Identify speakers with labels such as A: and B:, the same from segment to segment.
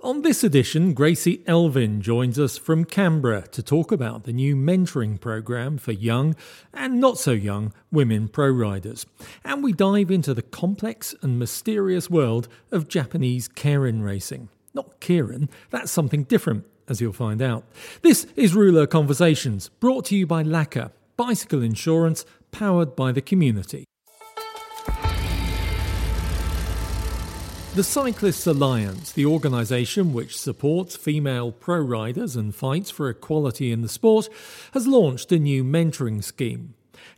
A: On this edition, Gracie Elvin joins us from Canberra to talk about the new mentoring program for young and not so young women pro riders. And we dive into the complex and mysterious world of Japanese keirin racing. Not keirin, that's something different, as you'll find out. This is Rouleur Conversations, brought to you by Laka, bicycle insurance powered by the community. The Cyclists Alliance, the organisation which supports female pro riders and fights for equality in the sport, has launched a new mentoring scheme.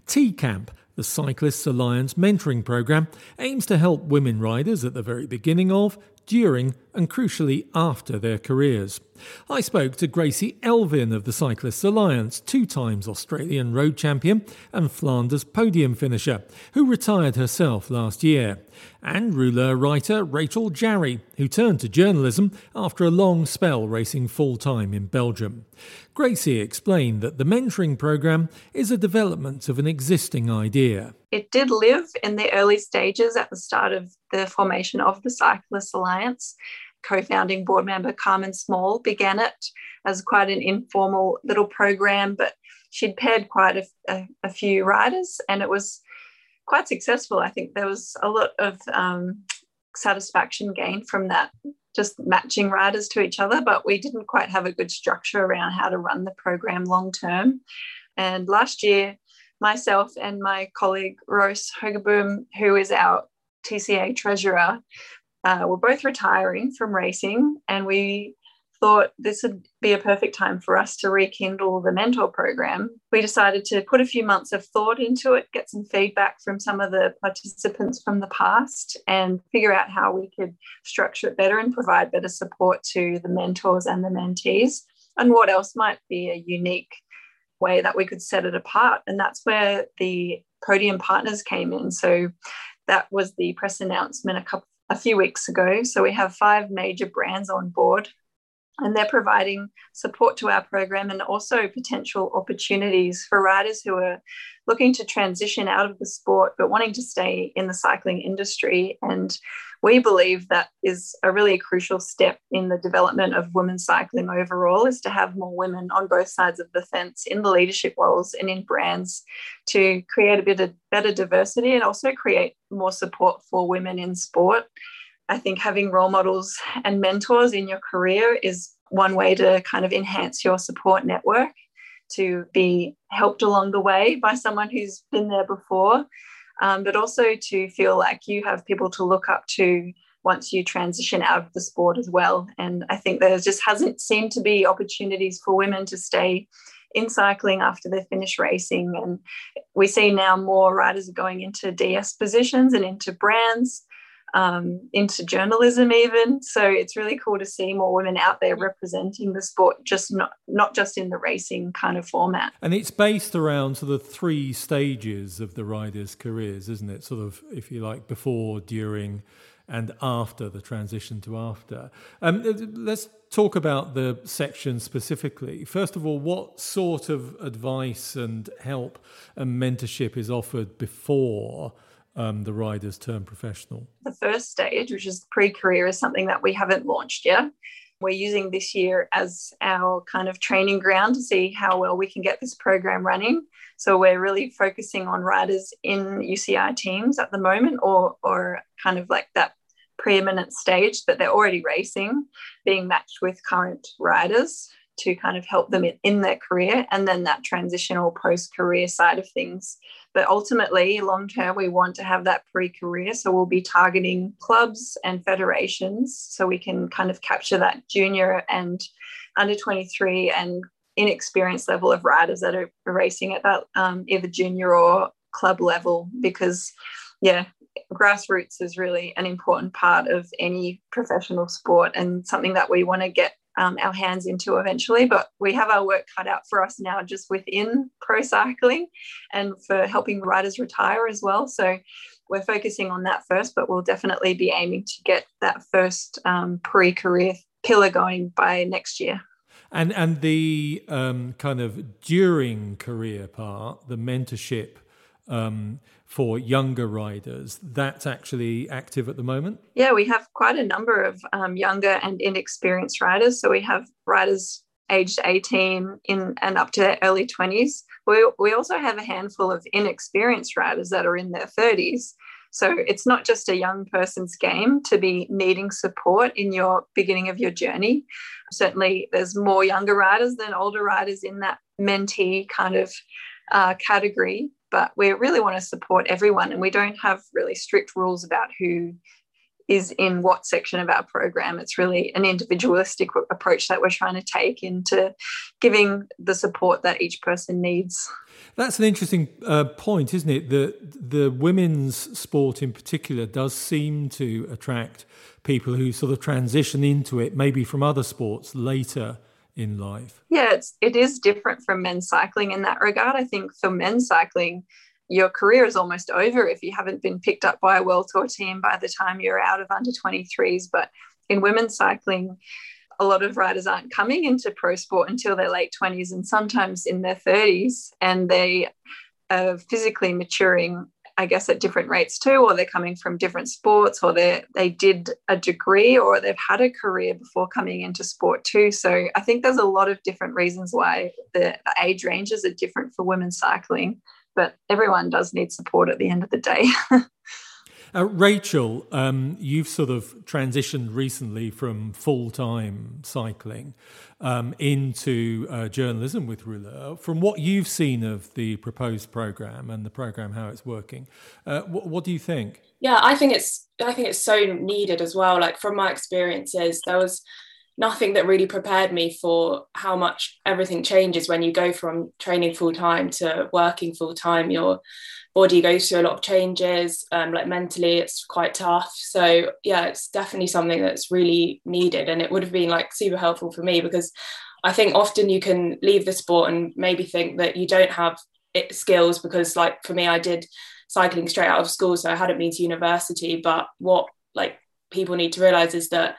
A: T Camp, the Cyclists Alliance mentoring programme, aims to help women riders at the very beginning of, during, and crucially after their careers. I spoke to Gracie Elvin of the Cyclists Alliance, two times Australian road champion and Flanders podium finisher, who retired herself last year, and rouleur writer Rachel Jary, who turned to journalism after a long spell racing full time in Belgium. Gracie explained that the mentoring program is a development of an existing idea.
B: It did live in the early stages at the start of the formation of the Cyclists Alliance. Co founding board member Carmen Small began it as quite an informal little program, but she'd paired quite a, a, a few riders and it was quite successful. I think there was a lot of um, satisfaction gained from that, just matching riders to each other, but we didn't quite have a good structure around how to run the program long term. And last year, myself and my colleague Rose Hogeboom, who is our TCA treasurer, uh, were both retiring from racing, and we thought this would be a perfect time for us to rekindle the mentor program. We decided to put a few months of thought into it, get some feedback from some of the participants from the past, and figure out how we could structure it better and provide better support to the mentors and the mentees, and what else might be a unique way that we could set it apart. And that's where the podium partners came in. So that was the press announcement a couple a few weeks ago. So we have five major brands on board and they're providing support to our program and also potential opportunities for riders who are looking to transition out of the sport but wanting to stay in the cycling industry. And we believe that is a really crucial step in the development of women's cycling overall is to have more women on both sides of the fence in the leadership roles and in brands to create a bit of better diversity and also create more support for women in sport I think having role models and mentors in your career is one way to kind of enhance your support network to be helped along the way by someone who's been there before, um, but also to feel like you have people to look up to once you transition out of the sport as well. And I think there just hasn't seemed to be opportunities for women to stay in cycling after they finish racing. And we see now more riders are going into DS positions and into brands um, into journalism even. So it's really cool to see more women out there representing the sport just not not just in the racing kind of format.
A: And it's based around sort of three stages of the riders careers isn't it? Sort of if you like before during and after the transition to after. Um, let's talk about the section specifically. First of all, what sort of advice and help and mentorship is offered before um, the riders turn professional?
B: The first stage, which is pre career, is something that we haven't launched yet. We're using this year as our kind of training ground to see how well we can get this program running. So we're really focusing on riders in UCI teams at the moment, or or kind of like that preeminent stage that they're already racing, being matched with current riders to kind of help them in their career and then that transitional post career side of things. But ultimately, long term, we want to have that pre career. So we'll be targeting clubs and federations so we can kind of capture that junior and under 23 and inexperienced level of riders that are racing at that um, either junior or club level because yeah grassroots is really an important part of any professional sport and something that we want to get um, our hands into eventually. But we have our work cut out for us now just within pro cycling and for helping riders retire as well. So we're focusing on that first, but we'll definitely be aiming to get that first um, pre career pillar going by next year.
A: And and the um, kind of during career part, the mentorship um, for younger riders, that's actually active at the moment?
B: Yeah, we have quite a number of um, younger and inexperienced riders. So we have riders aged 18 in and up to their early 20s. We, we also have a handful of inexperienced riders that are in their 30s. So it's not just a young person's game to be needing support in your beginning of your journey. Certainly, there's more younger riders than older riders in that mentee kind of uh, category but we really want to support everyone and we don't have really strict rules about who is in what section of our program. It's really an individualistic approach that we're trying to take into giving the support that each person needs.
A: That's an interesting uh, point, isn't it? That the women's sport in particular does seem to attract people who sort of transition into it, maybe from other sports later in life?
B: Yeah, it's it is different from men's cycling in that regard. I think for men's cycling, your career is almost over if you haven't been picked up by a world tour team by the time you're out of under 23s. But in women's cycling, a lot of riders aren't coming into pro sport until their late 20s and sometimes in their 30s, and they are physically maturing I guess at different rates too, or they're coming from different sports, or they they did a degree, or they've had a career before coming into sport too. So I think there's a lot of different reasons why the, the age ranges are different for women cycling, but everyone does need support at the end of the day.
A: Uh, Rachel, um, you've sort of transitioned recently from full time cycling um, into uh, journalism with Rouleur. From what you've seen of the proposed program and the program, how it's working, uh, what, what do you think?
C: Yeah, I think it's I think it's so needed as well. Like from my experiences, there was nothing that really prepared me for how much everything changes when you go from training full time to working full time. Your body goes through a lot of changes um, like mentally it's quite tough so yeah it's definitely something that's really needed and it would have been like super helpful for me because i think often you can leave the sport and maybe think that you don't have it, skills because like for me i did cycling straight out of school so i hadn't been to university but what like people need to realize is that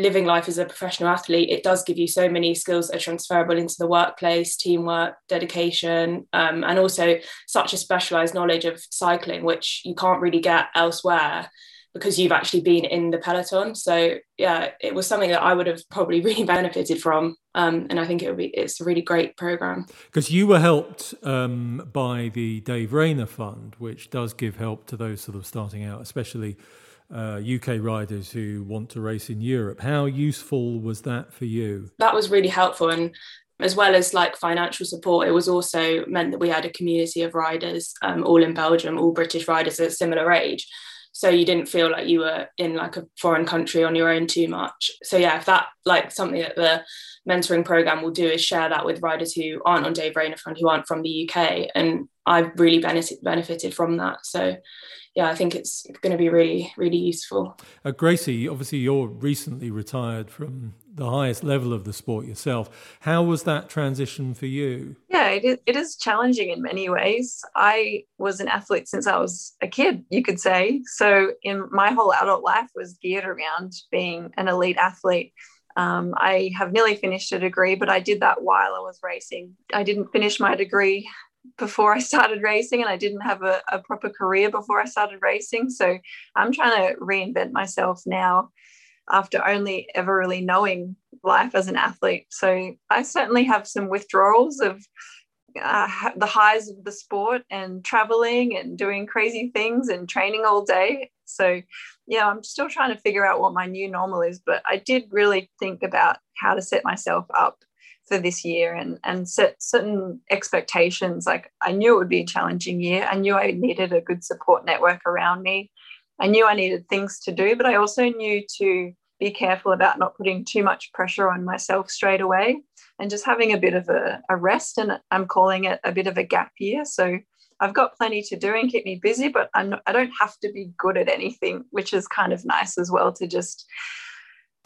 C: living life as a professional athlete, it does give you so many skills that are transferable into the workplace, teamwork, dedication, um, and also such a specialized knowledge of cycling, which you can't really get elsewhere because you've actually been in the peloton. So yeah, it was something that I would have probably really benefited from, um, and I think it would be it's a really great program.
A: Because you were helped um, by the Dave Rayner Fund, which does give help to those sort of starting out, especially uh, UK riders who want to race in Europe. How useful was that for you?
C: That was really helpful. And as well as like financial support, it was also meant that we had a community of riders, um, all in Belgium, all British riders at similar age. So you didn't feel like you were in like a foreign country on your own too much. So yeah, if that like something that the mentoring program will do is share that with riders who aren't on Dave Rayner Fund, who aren't from the UK, and I've really benefit, benefited from that. So yeah, I think it's going to be really, really useful.
A: Uh, Gracie, obviously you're recently retired from the highest level of the sport yourself. How was that transition for you?
B: Yeah, it is, it is challenging in many ways. I was an athlete since I was a kid, you could say. So in my whole adult life was geared around being an elite athlete. Um, I have nearly finished a degree, but I did that while I was racing. I didn't finish my degree before I started racing, and I didn't have a, a, proper career before I started racing. So I'm trying to reinvent myself now after only ever really knowing life as an athlete. So I certainly have some withdrawals of uh, the highs of the sport and traveling and doing crazy things and training all day. So, yeah, I'm still trying to figure out what my new normal is, but I did really think about how to set myself up for this year and and set certain expectations. Like i knew it would be a challenging year. I knew i needed a good support network around me. I knew i needed things to do but i also knew to be careful about not putting too much pressure on myself straight away and just having a bit of a, a rest. And i'm calling it a bit of a gap year. So I've got plenty to do and keep me busy, but I'm I don't have to be good at anything, which is kind of nice as well to just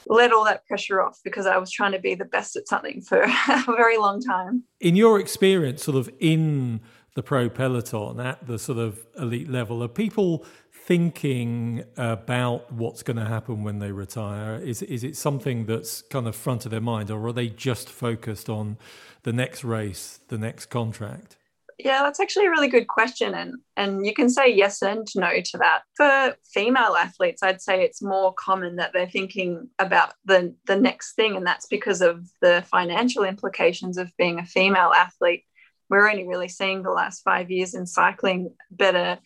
B: let all that pressure off because I was trying to be the best at something for a very long time.
A: In your experience, sort of in the pro peloton at the sort of elite level, are people thinking about what's going to happen when they retire? Is is it something that's kind of front of their mind, or are they just focused on the next race, the next contract?
B: Yeah, that's actually a really good question. And, and you can say yes and no to that. For female athletes, I'd say it's more common that they're thinking about the, the next thing. And that's because of the financial implications of being a female athlete. We're only really seeing the last five years in cycling better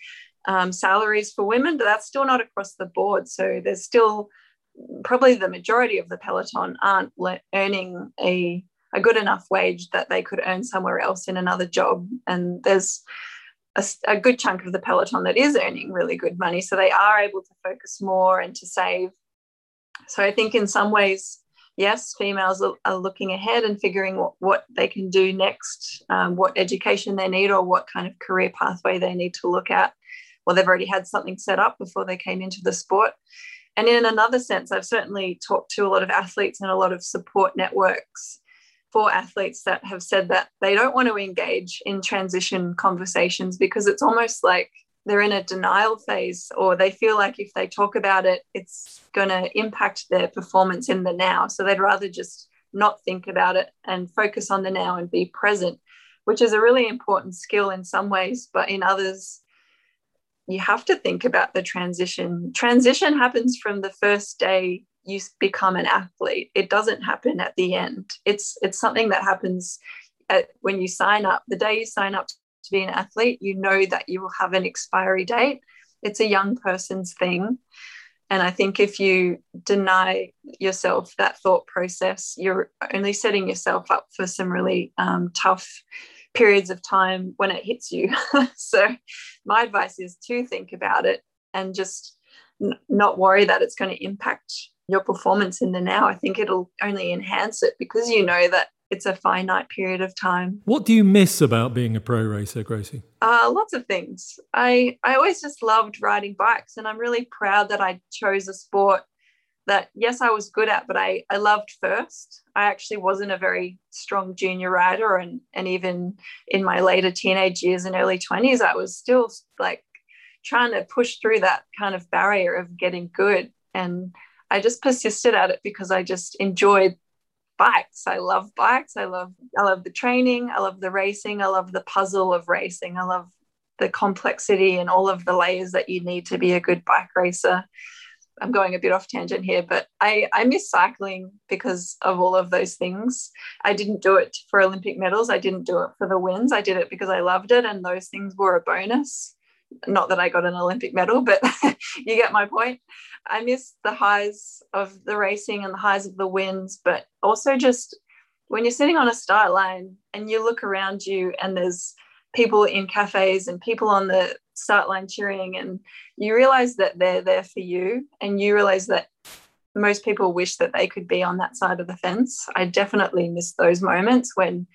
B: um, salaries for women, but that's still not across the board. So there's still probably the majority of the peloton aren't le- earning a a good enough wage that they could earn somewhere else in another job. And there's a, a, good chunk of the peloton that is earning really good money. So they are able to focus more and to save. So I think in some ways, yes, females are, looking ahead and figuring what, what they can do next, um, what education they need, or what kind of career pathway they need to look at. Well, they've already had something set up before they came into the sport. And in another sense, I've certainly talked to a lot of athletes and a lot of support networks for athletes that have said that they don't want to engage in transition conversations because it's almost like they're in a denial phase or they feel like if they talk about it, it's going to impact their performance in the now. So they'd rather just not think about it and focus on the now and be present, which is a really important skill in some ways, but in others, you have to think about the transition. Transition happens from the first day you become an athlete. It doesn't happen at the end. It's it's something that happens at, when you sign up. The day you sign up to be an athlete, you know that you will have an expiry date. It's a young person's thing. And I think if you deny yourself that thought process, you're only setting yourself up for some really um, tough periods of time when it hits you. so, my advice is to think about it and just n- not worry that it's going to impact your performance in the now, I think it'll only enhance it because you know that it's a finite period of time.
A: What do you miss about being a pro racer, Gracie?
B: Uh, lots of things. I, I always just loved riding bikes, and I'm really proud that I chose a sport that, yes, I was good at, but I, I loved first. I actually wasn't a very strong junior rider, and, and even in my later teenage years and early 20s, I was still like trying to push through that kind of barrier of getting good. And I just persisted at it because I just enjoyed bikes. I love bikes. I love I love the training. I love the racing. I love the puzzle of racing. I love the complexity and all of the layers that you need to be a good bike racer. I'm going a bit off tangent here, but I, I miss cycling because of all of those things. I didn't do it for Olympic medals. I didn't do it for the wins. I did it because I loved it, and those things were a bonus not that I got an Olympic medal, but you get my point. I miss the highs of the racing and the highs of the wins, but also just when you're sitting on a start line and you look around you and there's people in cafes and people on the start line cheering, and you realize that they're there for you, and you realize that most people wish that they could be on that side of the fence. I definitely miss those moments when,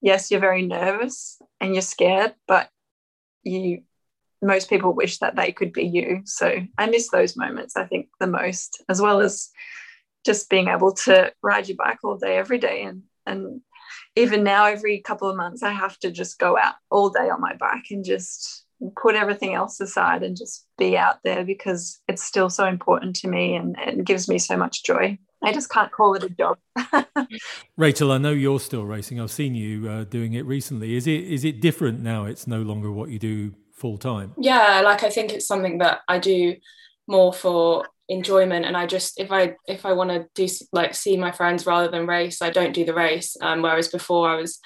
B: yes, you're very nervous and you're scared, but you most people wish that they could be you. So I miss those moments, I think, the most, as well as just being able to ride your bike all day, every day. And, and even now, every couple of months, I have to just go out all day on my bike and just put everything else aside and just be out there because it's still so important to me and, and gives me so much joy. I just can't call it a job.
A: Rachel, I know you're still racing. I've seen you uh, doing it recently. Is it is it different now? It's no longer what you do full time?
C: Yeah, like I think it's something that I do more for enjoyment and I just if I if I want to do like see my friends rather than race I don't do the race um, whereas before I was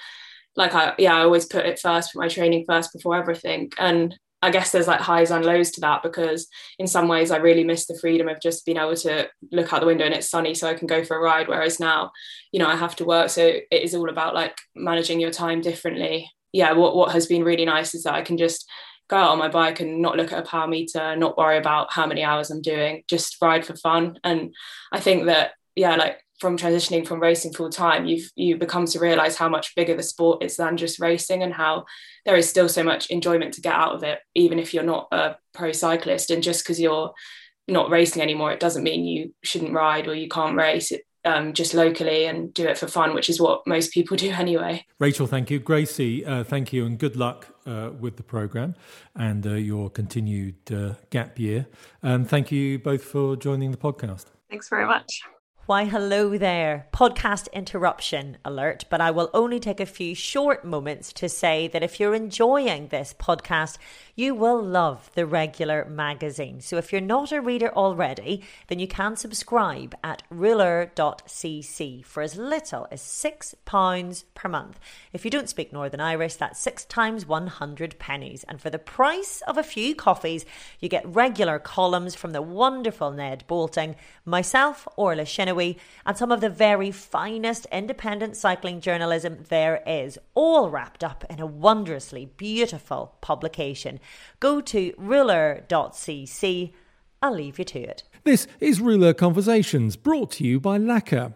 C: like I yeah I always put it first put my training first before everything and I guess there's like highs and lows to that because in some ways I really miss the freedom of just being able to look out the window and it's sunny so I can go for a ride. Whereas now, you know, I have to work. So it is all about like managing your time differently. Yeah, what, what has been really nice is that I can just go out on my bike and not look at a power meter, not worry about how many hours I'm doing, just ride for fun. And I think that, yeah, like from transitioning from racing full time, you've you become to realize how much bigger the sport is than just racing and how there is still so much enjoyment to get out of it, even if you're not a pro cyclist. And just because you're not racing anymore, it doesn't mean you shouldn't ride or you can't race. It, um, just locally and do it for fun, which is what most people do anyway.
A: Rachel, thank you. Gracie, uh, thank you, and good luck uh, with the programme and uh, your continued uh, gap year. And thank you both for joining the podcast.
B: Thanks very much.
D: Why, hello there. Podcast interruption alert, but I will only take a few short moments to say that if you're enjoying this podcast, you will love the regular magazine. So if you're not a reader already, then you can subscribe at rouleur.cc for as little as £6 per month. If you don't speak Northern Irish, that's six times 100 pennies. And for the price of a few coffees, you get regular columns from the wonderful Ned Boulting, myself, Orla Chennaoui, and some of the very finest independent cycling journalism there is, all wrapped up in a wondrously beautiful publication. Go to rouleur.cc. I'll leave you to it.
A: This is Rouleur Conversations, brought to you by Laka.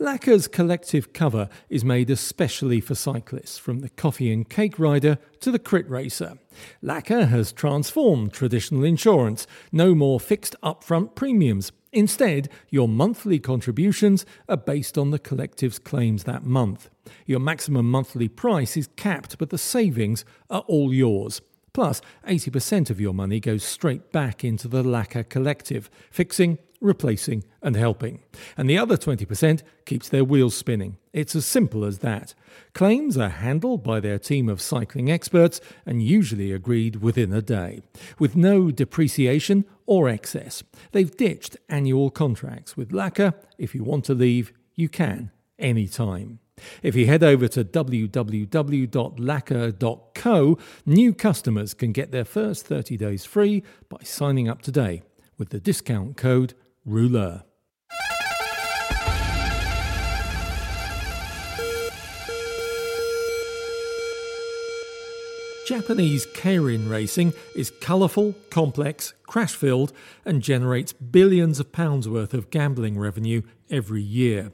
A: Laka's collective cover is made especially for cyclists, from the coffee and cake rider to the crit racer. Laka has transformed traditional insurance. No more fixed upfront premiums. Instead, your monthly contributions are based on the collective's claims that month. Your maximum monthly price is capped, but the savings are all yours. Plus, 80% of your money goes straight back into the Laka Collective, fixing, replacing, and helping. And the other 20% keeps their wheels spinning. It's as simple as that. Claims are handled by their team of cycling experts and usually agreed within a day, with no depreciation or excess. They've ditched annual contracts with Laka. If you want to leave, you can, anytime. If you head over to www.laka.co, new customers can get their first 30 days free by signing up today with the discount code ROULEUR. Japanese keirin racing is colourful, complex, crash filled, and generates billions of pounds worth of gambling revenue every year.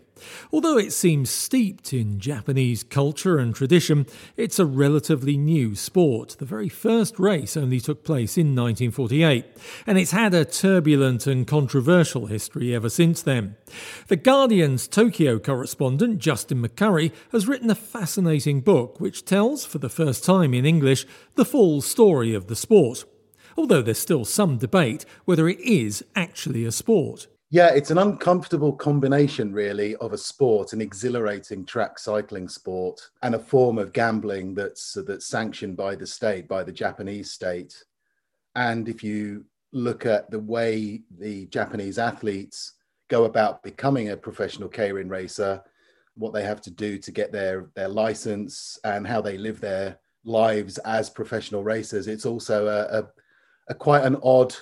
A: Although it seems steeped in Japanese culture and tradition, it's a relatively new sport. The very first race only took place in 1948, and it's had a turbulent and controversial history ever since then. The Guardian's Tokyo correspondent, Justin McCurry, has written a fascinating book which tells, for the first time in English, the full story of the sport. Although there's still some debate whether it is actually a sport.
E: Yeah, it's an uncomfortable combination, really, of a sport, an exhilarating track cycling sport, and a form of gambling that's that's sanctioned by the state, by the Japanese state. And if you look at the way the Japanese athletes go about becoming a professional keirin racer, what they have to do to get their their license, and how they live their lives as professional racers, it's also a, a, a quite an odd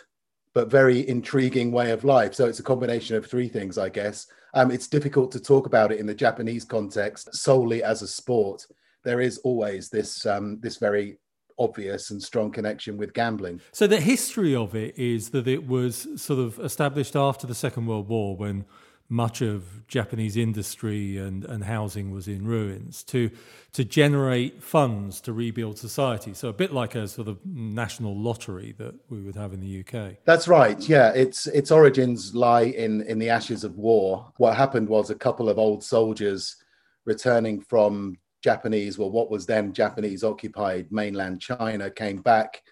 E: but very intriguing way of life. So it's a combination of three things, I guess. Um, it's difficult to talk about it in the Japanese context solely as a sport. There is always this um, this very obvious and strong connection with gambling.
A: So the history of it is that it was sort of established after the Second World War when much of Japanese industry and, and housing was in ruins, to, to generate funds to rebuild society. So a bit like a sort of national lottery that we would have in the UK.
E: That's right. Yeah, its its origins lie in in the ashes of war. What happened was a couple of old soldiers returning from Japanese, well, what was then Japanese occupied mainland China, came back.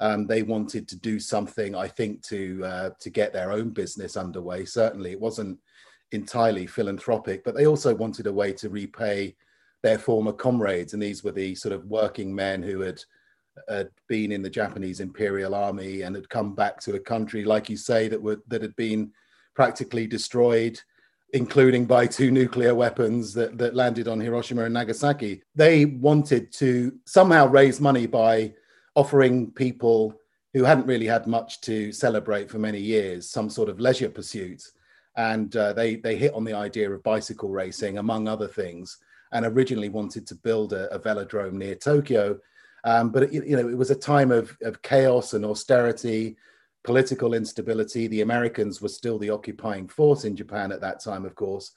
E: Um, they wanted to do something, I think, to uh, to get their own business underway. Certainly, it wasn't entirely philanthropic, but they also wanted a way to repay their former comrades. And these were the sort of working men who had, had been in the Japanese Imperial Army and had come back to a country, like you say, that were that had been practically destroyed, including by two nuclear weapons that, that landed on Hiroshima and Nagasaki. They wanted to somehow raise money by offering people who hadn't really had much to celebrate for many years some sort of leisure pursuit. And uh, they, they hit on the idea of bicycle racing, among other things, and originally wanted to build a, a velodrome near Tokyo. Um, but it, you know, it was a time of, of chaos and austerity, political instability. The Americans were still the occupying force in Japan at that time, of course.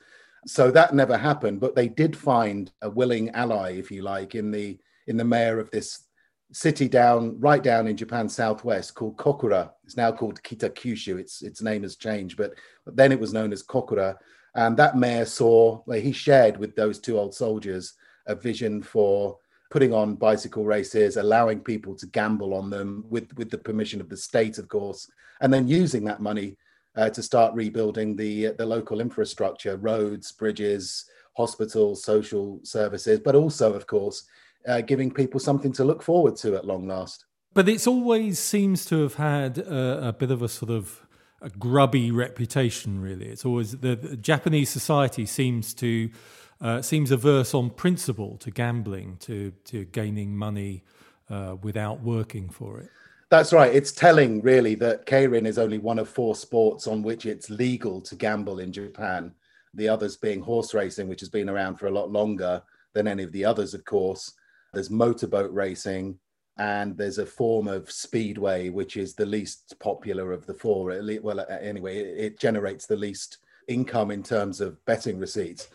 E: So that never happened. But they did find a willing ally, if you like, in the in the mayor of this city down right down in Japan's southwest called Kokura. It's now called Kitakyushu. Its its name has changed, but, then it was known as Kokura. And that mayor saw, like, he shared with those two old soldiers a vision for putting on bicycle races, allowing people to gamble on them with, with the permission of the state, of course, and then using that money uh, to start rebuilding the, the local infrastructure, roads, bridges, hospitals, social services, but also, of course, uh, giving people something to look forward to at long last.
A: But it's always seems to have had a, a bit of a sort of a grubby reputation. Really, it's always the, the Japanese society seems to uh, seems averse on principle to gambling, to to gaining money uh, without working for it.
E: That's right. It's telling, really, that keirin is only one of four sports on which it's legal to gamble in Japan. The others being horse racing, which has been around for a lot longer than any of the others, of course there's motorboat racing, and there's a form of speedway which is the least popular of the four. Well, anyway, it generates the least income in terms of betting receipts.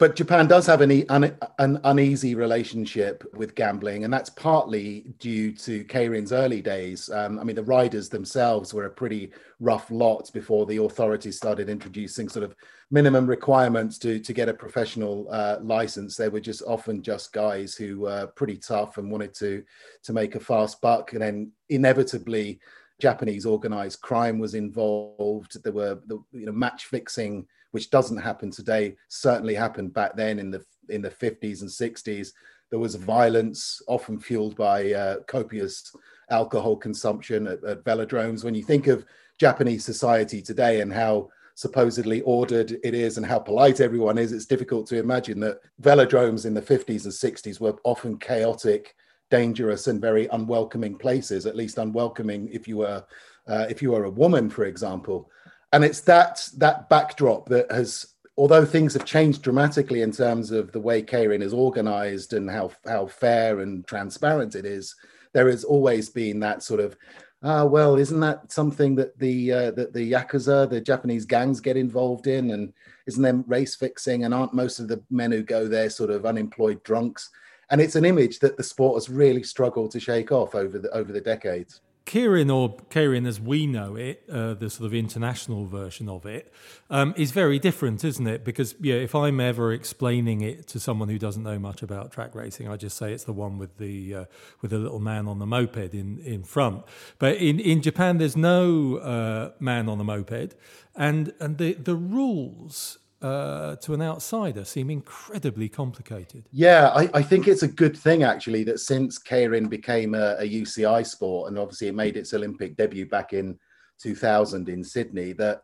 E: But Japan does have an, an uneasy relationship with gambling, and that's partly due to Keirin's early days. Um, I mean, the riders themselves were a pretty rough lot before the authorities started introducing sort of minimum requirements to, to get a professional uh, license. They were just often just guys who were pretty tough and wanted to, to make a fast buck. And then inevitably, Japanese organized crime was involved. There were the, you know, match fixing which doesn't happen today, certainly happened back then in the in the 50s and 60s. There was violence, often fueled by uh, copious alcohol consumption at, at velodromes. When you think of Japanese society today and how supposedly ordered it is and how polite everyone is, it's difficult to imagine that velodromes in the 50s and 60s were often chaotic, dangerous, and very unwelcoming places. At least unwelcoming if you were uh, if you were a woman, for example and it's that that backdrop that has although things have changed dramatically in terms of the way Keirin is organized and how how fair and transparent it is, there has always been that sort of, ah, well, isn't that something that the uh, that the yakuza, the Japanese gangs, get involved in, and isn't there race fixing, and aren't most of the men who go there sort of unemployed drunks? And it's an image that the sport has really struggled to shake off over the over the decades.
A: Keirin, or Keirin as we know it, uh, the sort of international version of it, um, is very different, isn't it? Because yeah, if I'm ever explaining it to someone who doesn't know much about track racing, I just say it's the one with the uh, with the little man on the moped in, in front. But in, in Japan, there's no uh, man on the moped, and and the the rules uh, to an outsider seem incredibly complicated.
E: Yeah, I, I, think it's a good thing actually that since Keirin became a, a, UCI sport and obviously it made its Olympic debut back in 2000 in Sydney, that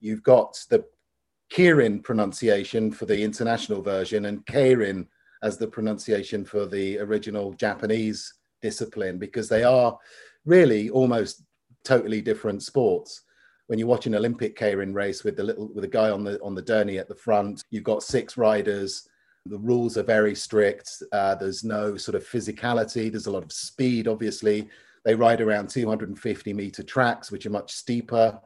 E: you've got the Kirin pronunciation for the international version and Keirin as the pronunciation for the original Japanese discipline because they are really almost totally different sports when you watch an Olympic keirin race with the little with a guy on the on the derny at the front, you've got six riders. The rules are very strict. Uh, there's no sort of physicality. There's a lot of speed. Obviously, they ride around 250 meter tracks, which are much steeper.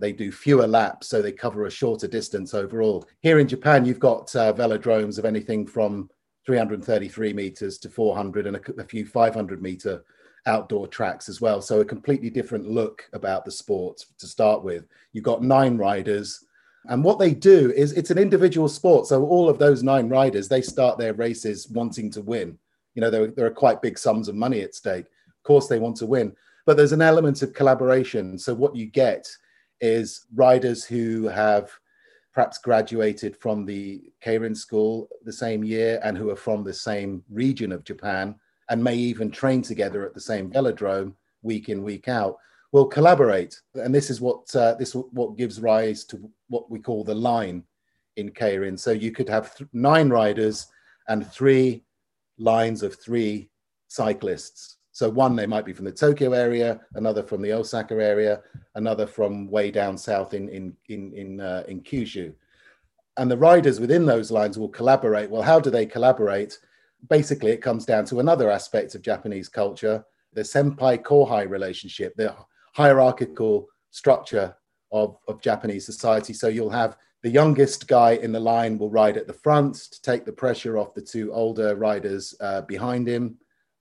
E: They do fewer laps, so they cover a shorter distance overall. Here in Japan, you've got uh, velodromes of anything from 333 meters to 400 and a, a few 500 meter outdoor tracks as well. So a completely different look about the sport to start with. You've got nine riders. And what they do is it's an individual sport. So all of those nine riders, they start their races wanting to win. You know, there, there are quite big sums of money at stake. Of course, they want to win, but there's an element of collaboration. So what you get is riders who have perhaps graduated from the Keirin school the same year and who are from the same region of Japan and may even train together at the same velodrome week in week out will collaborate. And this is what uh, this what gives rise to what we call the line in Keirin. So you could have nine riders and three lines of three cyclists So one they might be from the Tokyo area, another from the Osaka area, another from way down south in in in in, uh, in Kyushu. And the riders within those lines will collaborate. Well, how do they collaborate? Basically, it comes down to another aspect of Japanese culture, the senpai kohai relationship, the hierarchical structure of, of Japanese society. So you'll have the youngest guy in the line will ride at the front to take the pressure off the two older riders uh, behind him.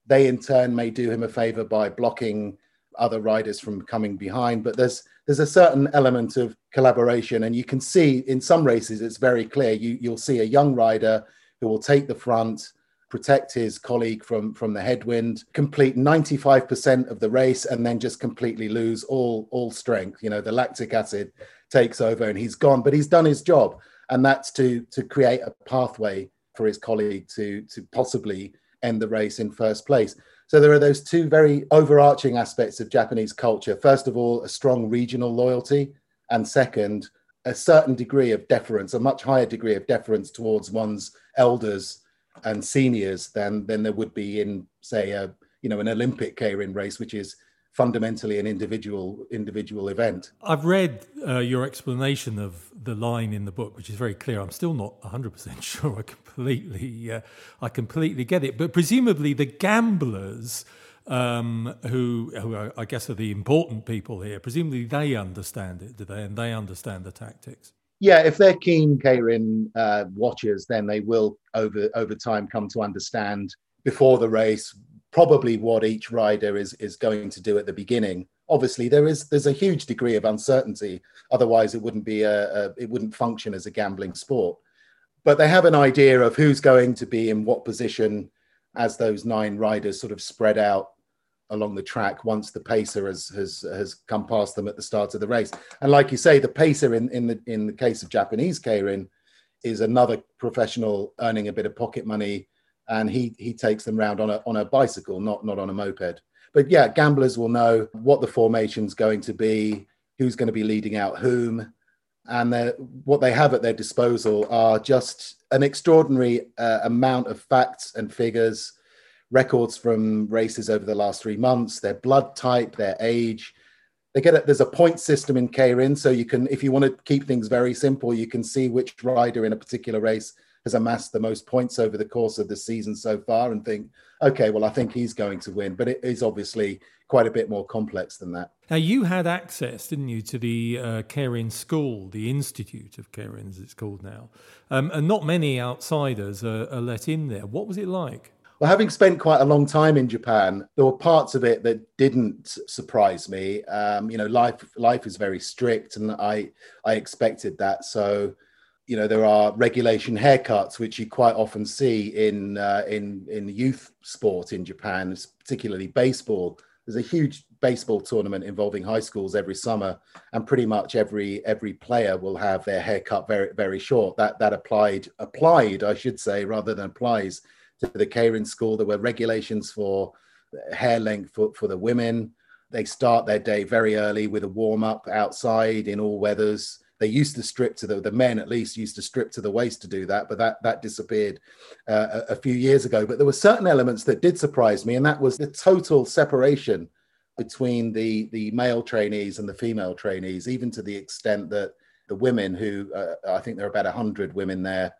E: They in turn may do him a favor by blocking other riders from coming behind. But there's there's a certain element of collaboration, and you can see in some races it's very clear. You you'll see a young rider who will take the front, protect his colleague from from the headwind, complete 95% of the race, and then just completely lose all all strength. You know, the lactic acid takes over and he's gone, but he's done his job, and that's to to create a pathway for his colleague to to possibly end the race in first place. So there are those two very overarching aspects of Japanese culture. First of all, a strong regional loyalty, and second, a certain degree of deference, a much higher degree of deference towards one's elders and seniors than than there would be in, say, a you know an Olympic keirin race, which is fundamentally an individual individual event.
A: I've read uh, your explanation of the line in the book, which is very clear. I'm still not 100 percent sure I completely uh, I completely get it, but presumably the gamblers. Um, who, who are, I guess are the important people here. Presumably, they understand it, do they? And they understand the tactics.
E: Yeah, if they're keen keirin uh, watchers, then they will over over time come to understand before the race probably what each rider is is going to do at the beginning. Obviously, there is there's a huge degree of uncertainty. Otherwise, it wouldn't be a, a it wouldn't function as a gambling sport. But they have an idea of who's going to be in what position as those nine riders sort of spread out along the track once the pacer has has has come past them at the start of the race. And like you say, the pacer in in the in the case of Japanese keirin is another professional earning a bit of pocket money and he he takes them round on a on a bicycle, not not on a moped. But yeah, gamblers will know what the formation's going to be, who's going to be leading out whom, and what they have at their disposal are just an extraordinary uh, amount of facts and figures, records from races over the last three months, their blood type, their age. They get it. There's a point system in Keirin, so you can, if you want to keep things very simple, you can see which rider in a particular race has amassed the most points over the course of the season so far and think, okay, well, I think he's going to win. But it is obviously quite a bit more complex than that.
A: Now, you had access, didn't you, to the uh, School, the Institute of Keirin, as it's called now. Um, and not many outsiders are, are let in there. What was it like?
E: Well, having spent quite a long time in Japan, there were parts of it that didn't surprise me. Um, you know, life life is very strict, and I I expected that. So you know there are regulation haircuts which you quite often see in uh, in in youth sport in Japan, particularly baseball. There's a huge baseball tournament involving high schools every summer, and pretty much every every player will have their hair cut very very short. That that applied applied I should say rather than applies to the Keirin school. There were regulations for hair length for, for the women. They start their day very early with a warm up outside in all weathers they used to strip to the the men at least used to strip to the waist to do that, but that that disappeared uh, a, a few years ago. But there were certain elements that did surprise me, and that was the total separation between the the male trainees and the female trainees, even to the extent that the women, who uh, I think there are about hundred women there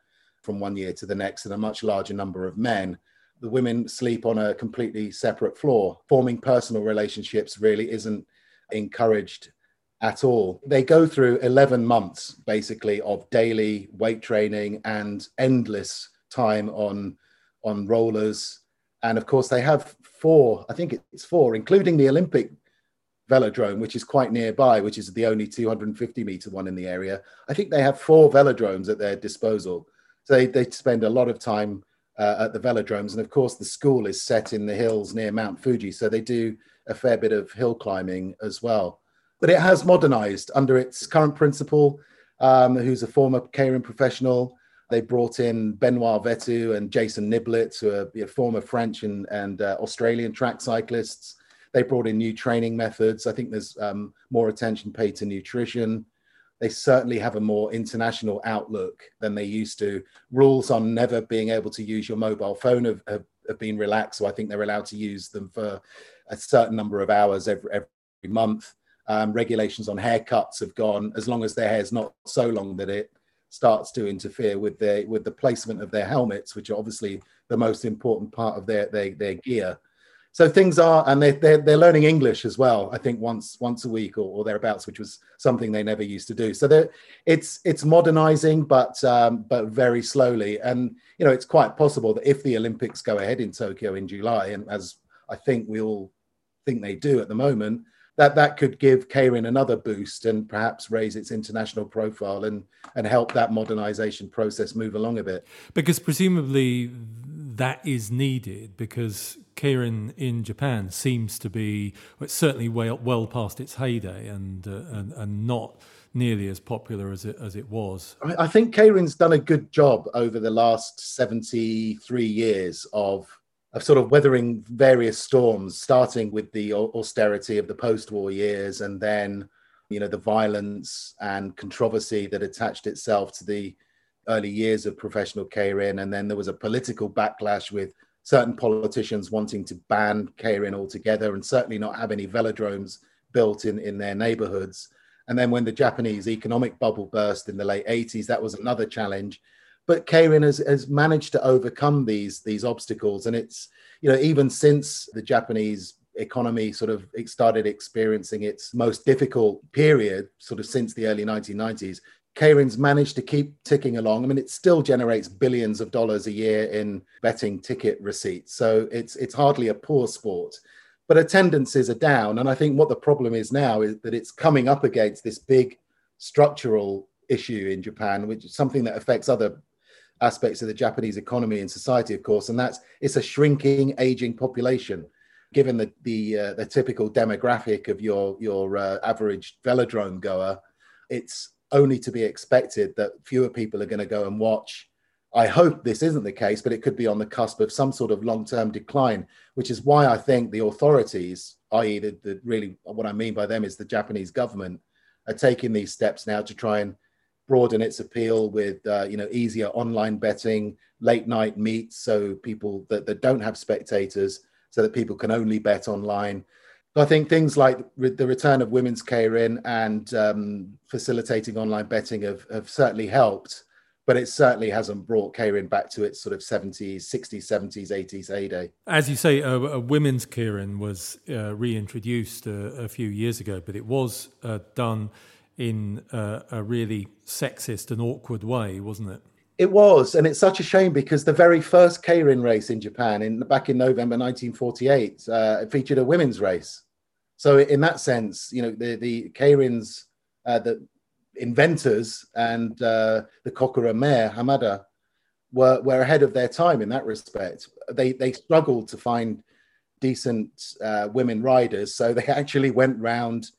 E: from one year to the next, and a much larger number of men. The women sleep on a completely separate floor. Forming personal relationships really isn't encouraged at all. They go through 11 months basically of daily weight training and endless time on on rollers and of course they have four I think it's four including the Olympic velodrome which is quite nearby which is the only 250 meter one in the area. I think they have four velodromes at their disposal. So they, they spend a lot of time uh, at the velodromes and of course the school is set in the hills near Mount Fuji so they do a fair bit of hill climbing as well but it has modernized under its current principal, um, who's a former Keirin professional. They brought in Benoit Vetu and Jason Niblett, who are you know, former French and, and uh, Australian track cyclists. They brought in new training methods. I think there's um, more attention paid to nutrition. They certainly have a more international outlook than they used to. Rules on never being able to use your mobile phone have, have, have been relaxed. So I think they're allowed to use them for a certain number of hours every, every month. Um, regulations on haircuts have gone as long as their hair is not so long that it starts to interfere with their with the placement of their helmets, which are obviously the most important part of their their, their gear so things are, and they, they're, they're learning English as well. I think once once a week or, or thereabouts, which was something they never used to do. So it's it's modernizing, but um, but very slowly. And you know, it's quite possible that if the Olympics go ahead in Tokyo in July, and as I think we all think they do at the moment, that that could give Keirin another boost and perhaps raise its international profile and and help that modernization process move along a bit.
A: Because presumably that is needed because Keirin in Japan seems to be well, certainly well, well past its heyday and, uh, and, and not nearly as popular as it as it was.
E: I think Keirin's done a good job over the last 73 years of of sort of weathering various storms, starting with the austerity of the post-war years, and then you know the violence and controversy that attached itself to the early years of professional Keirin, and then there was a political backlash with certain politicians wanting to ban Keirin altogether and certainly not have any velodromes built in, in their neighborhoods. And then when the Japanese economic bubble burst in the late 80s, that was another challenge. But Keirin has, has managed to overcome these, these obstacles. And it's, you know, even since the Japanese economy sort of started experiencing its most difficult period, sort of since the early 1990s, Keirin's managed to keep ticking along. I mean, it still generates billions of dollars a year in betting ticket receipts. So it's it's hardly a poor sport. But attendances are down. And I think what the problem is now is that it's coming up against this big structural issue in Japan, which is something that affects other aspects of the Japanese economy and society, of course, and that's it's a shrinking, aging population. Given the the, uh, the typical demographic of your your uh, average velodrome goer, it's only to be expected that fewer people are going to go and watch. I hope this isn't the case, but it could be on the cusp of some sort of long term decline, which is why I think the authorities, i.e., the, the, really what I mean by them is the Japanese government, are taking these steps now to try and broaden its appeal with uh, you know easier online betting, late night meets, so people that, that don't have spectators, so that people can only bet online. I think things like the return of women's Keirin and um, facilitating online betting have, have certainly helped, but it certainly hasn't brought Keirin back to its sort of 70s, 60s, 70s, 80s heyday.
A: As you say, a, a women's Keirin was uh, reintroduced uh, a few years ago, but it was uh, done in uh, a really sexist and awkward way, wasn't it?
E: It was, and it's such a shame because the very first Keirin race in Japan, in back in November 1948, uh, featured a women's race. So in that sense, you know, the the Keirin's uh, the inventors and uh, the Kokura mayor Hamada were were ahead of their time in that respect. They they struggled to find decent uh, women riders, so they actually went round.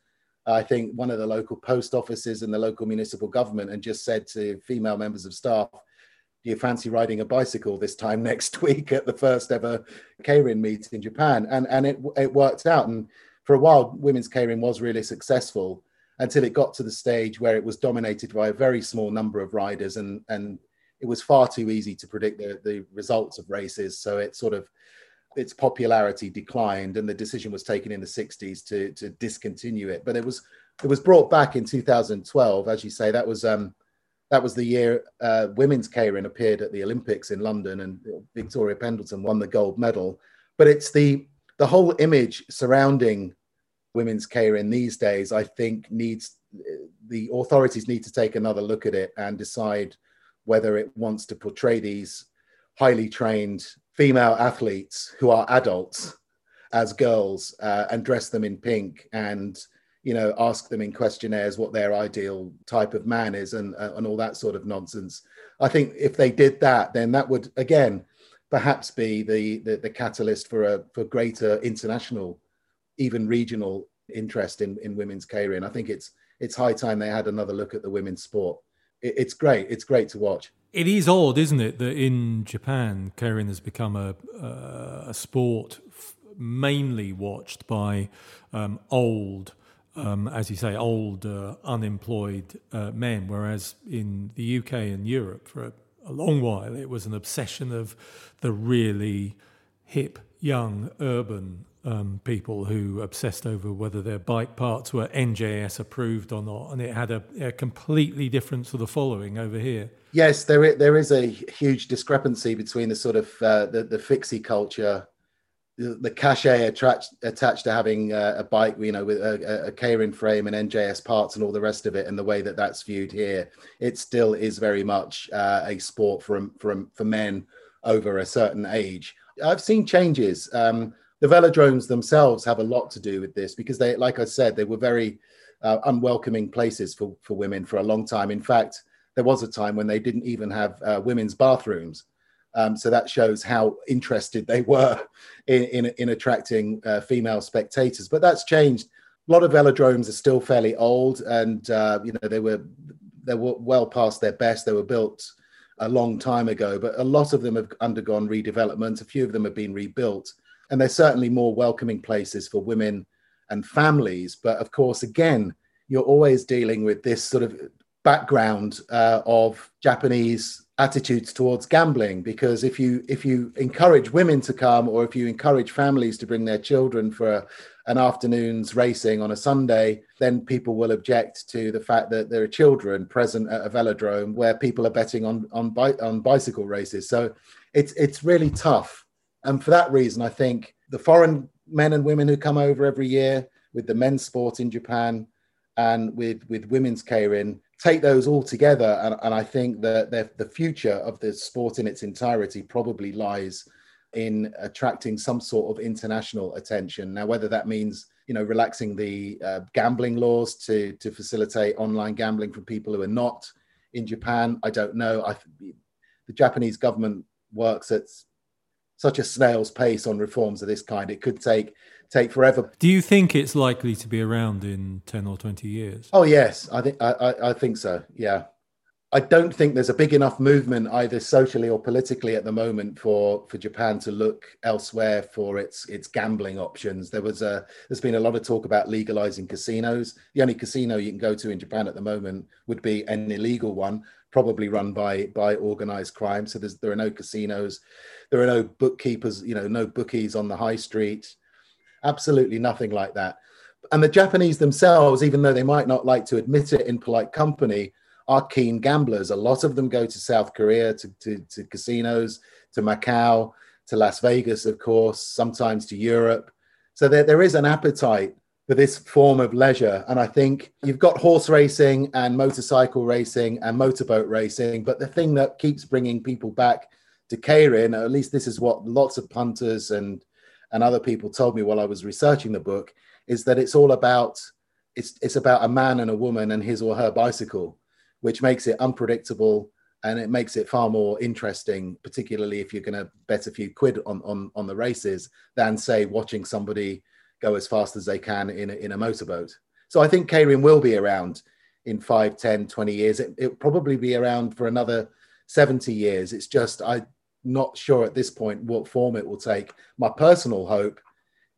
E: I think one of the local post offices and the local municipal government and just said to female members of staff, "Do you fancy riding a bicycle this time next week at the first ever Keirin meet in Japan?" And and it it worked out and for a while, women's Keirin was really successful until it got to the stage where it was dominated by a very small number of riders, and and it was far too easy to predict the, the results of races. So it sort of its popularity declined, and the decision was taken in the 60s to to discontinue it. But it was it was brought back in 2012, as you say. That was um, that was the year uh, women's Keirin appeared at the Olympics in London, and Victoria Pendleton won the gold medal. But it's the the whole image surrounding women's Keirin these days, I think needs the authorities need to take another look at it and decide whether it wants to portray these highly trained female athletes who are adults as girls uh, and dress them in pink and you know ask them in questionnaires what their ideal type of man is and uh, and all that sort of nonsense i think if they did that then that would again perhaps be the the, the catalyst for a for greater international even regional interest in, in women's Keirin. I think it's it's high time they had another look at the women's sport. It, it's great. It's great to watch.
A: It is odd, isn't it, that in Japan, Keirin has become a, a sport f- mainly watched by um, old, um, as you say, old uh, unemployed uh, men, whereas in the UK and Europe for a, a long while it was an obsession of the really hip, young, urban um, people who obsessed over whether their bike parts were NJS approved or not, and it had a, a completely different sort of following over here.
E: Yes, there is, there is a huge discrepancy between the sort of uh, the the fixie culture, the, the cachet attached attached to having uh, a bike, you know, with a, a Keirin frame and NJS parts and all the rest of it, and the way that that's viewed here, it still is very much uh, a sport for for for men over a certain age. I've seen changes. Um, the velodromes themselves have a lot to do with this because they, like I said, they were very uh, unwelcoming places for for women for a long time. In fact there was a time when they didn't even have uh, women's bathrooms. Um, so that shows how interested they were in, in, in attracting uh, female spectators. But that's changed. A lot of velodromes are still fairly old, and uh, you know they were they were well past their best. They were built a long time ago, but a lot of them have undergone redevelopment. A few of them have been rebuilt, and they're certainly more welcoming places for women and families. But of course, again, you're always dealing with this sort of background uh, of Japanese attitudes towards gambling because if you if you encourage women to come or if you encourage families to bring their children for an afternoon's racing on a Sunday, then people will object to the fact that there are children present at a velodrome where people are betting on on, bi- on bicycle races. So it's it's really tough, and for that reason, I think the foreign men and women who come over every year with the men's sport in Japan and with with women's keirin take those all together, and, and I think that the future of the sport in its entirety probably lies in attracting some sort of international attention. Now, whether that means you know relaxing the uh, gambling laws to to facilitate online gambling for people who are not in Japan, I don't know. I the Japanese government works at such a snail's pace on reforms of this kind. It could take take forever.
A: Do you think it's likely to be around in ten or twenty years?
E: Oh yes, I think I, I, I think so. Yeah, I don't think there's a big enough movement either socially or politically at the moment for for Japan to look elsewhere for its its gambling options. There was a there's been a lot of talk about legalizing casinos. The only casino you can go to in Japan at the moment would be an illegal one, probably run by by organized crime. So there's there are no casinos, there are no bookkeepers, you know, no bookies on the high street. Absolutely nothing like that. And the Japanese themselves, even though they might not like to admit it in polite company, are keen gamblers. A lot of them go to South Korea, to, to, to casinos, to Macau, to Las Vegas, of course, sometimes to Europe. So there, there is an appetite for this form of leisure. And I think you've got horse racing and motorcycle racing and motorboat racing. But the thing that keeps bringing people back to Keirin, at least this is what lots of punters and and other people told me while I was researching the book, is that it's all about it's it's about a man and a woman and his or her bicycle, which makes it unpredictable and it makes it far more interesting, particularly if you're going to bet a few quid on, on on the races than say watching somebody go as fast as they can in a, in a motorboat. So I think Keirin will be around in 5, 10, 20 years. It, it'll probably be around for another 70 years. It's just I'm not sure at this point what form it will take. My personal hope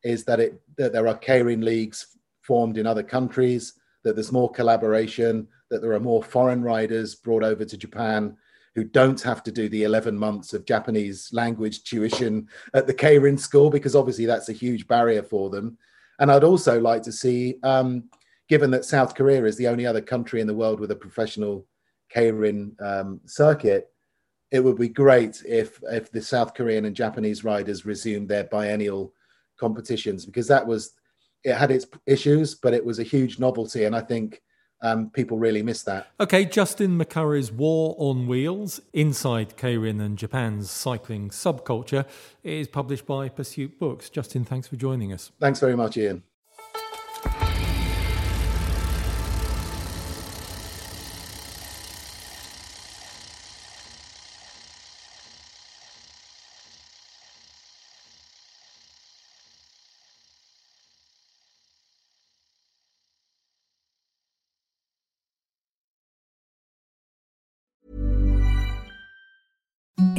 E: is that it that there are Keirin leagues formed in other countries, that there's more collaboration, that there are more foreign riders brought over to Japan who don't have to do the 11 months of Japanese language tuition at the Keirin school, because obviously that's a huge barrier for them. And I'd also like to see, um, given that South Korea is the only other country in the world with a professional Keirin um, circuit, it would be great if if the South Korean and Japanese riders resumed their biennial competitions because that was it had its issues, but it was a huge novelty, and I think um, people really miss that.
A: Okay, Justin McCurry's War on Wheels Inside Keirin and Japan's Cycling Subculture is published by Pursuit Books. Justin, thanks for joining us.
E: Thanks very much, Ian.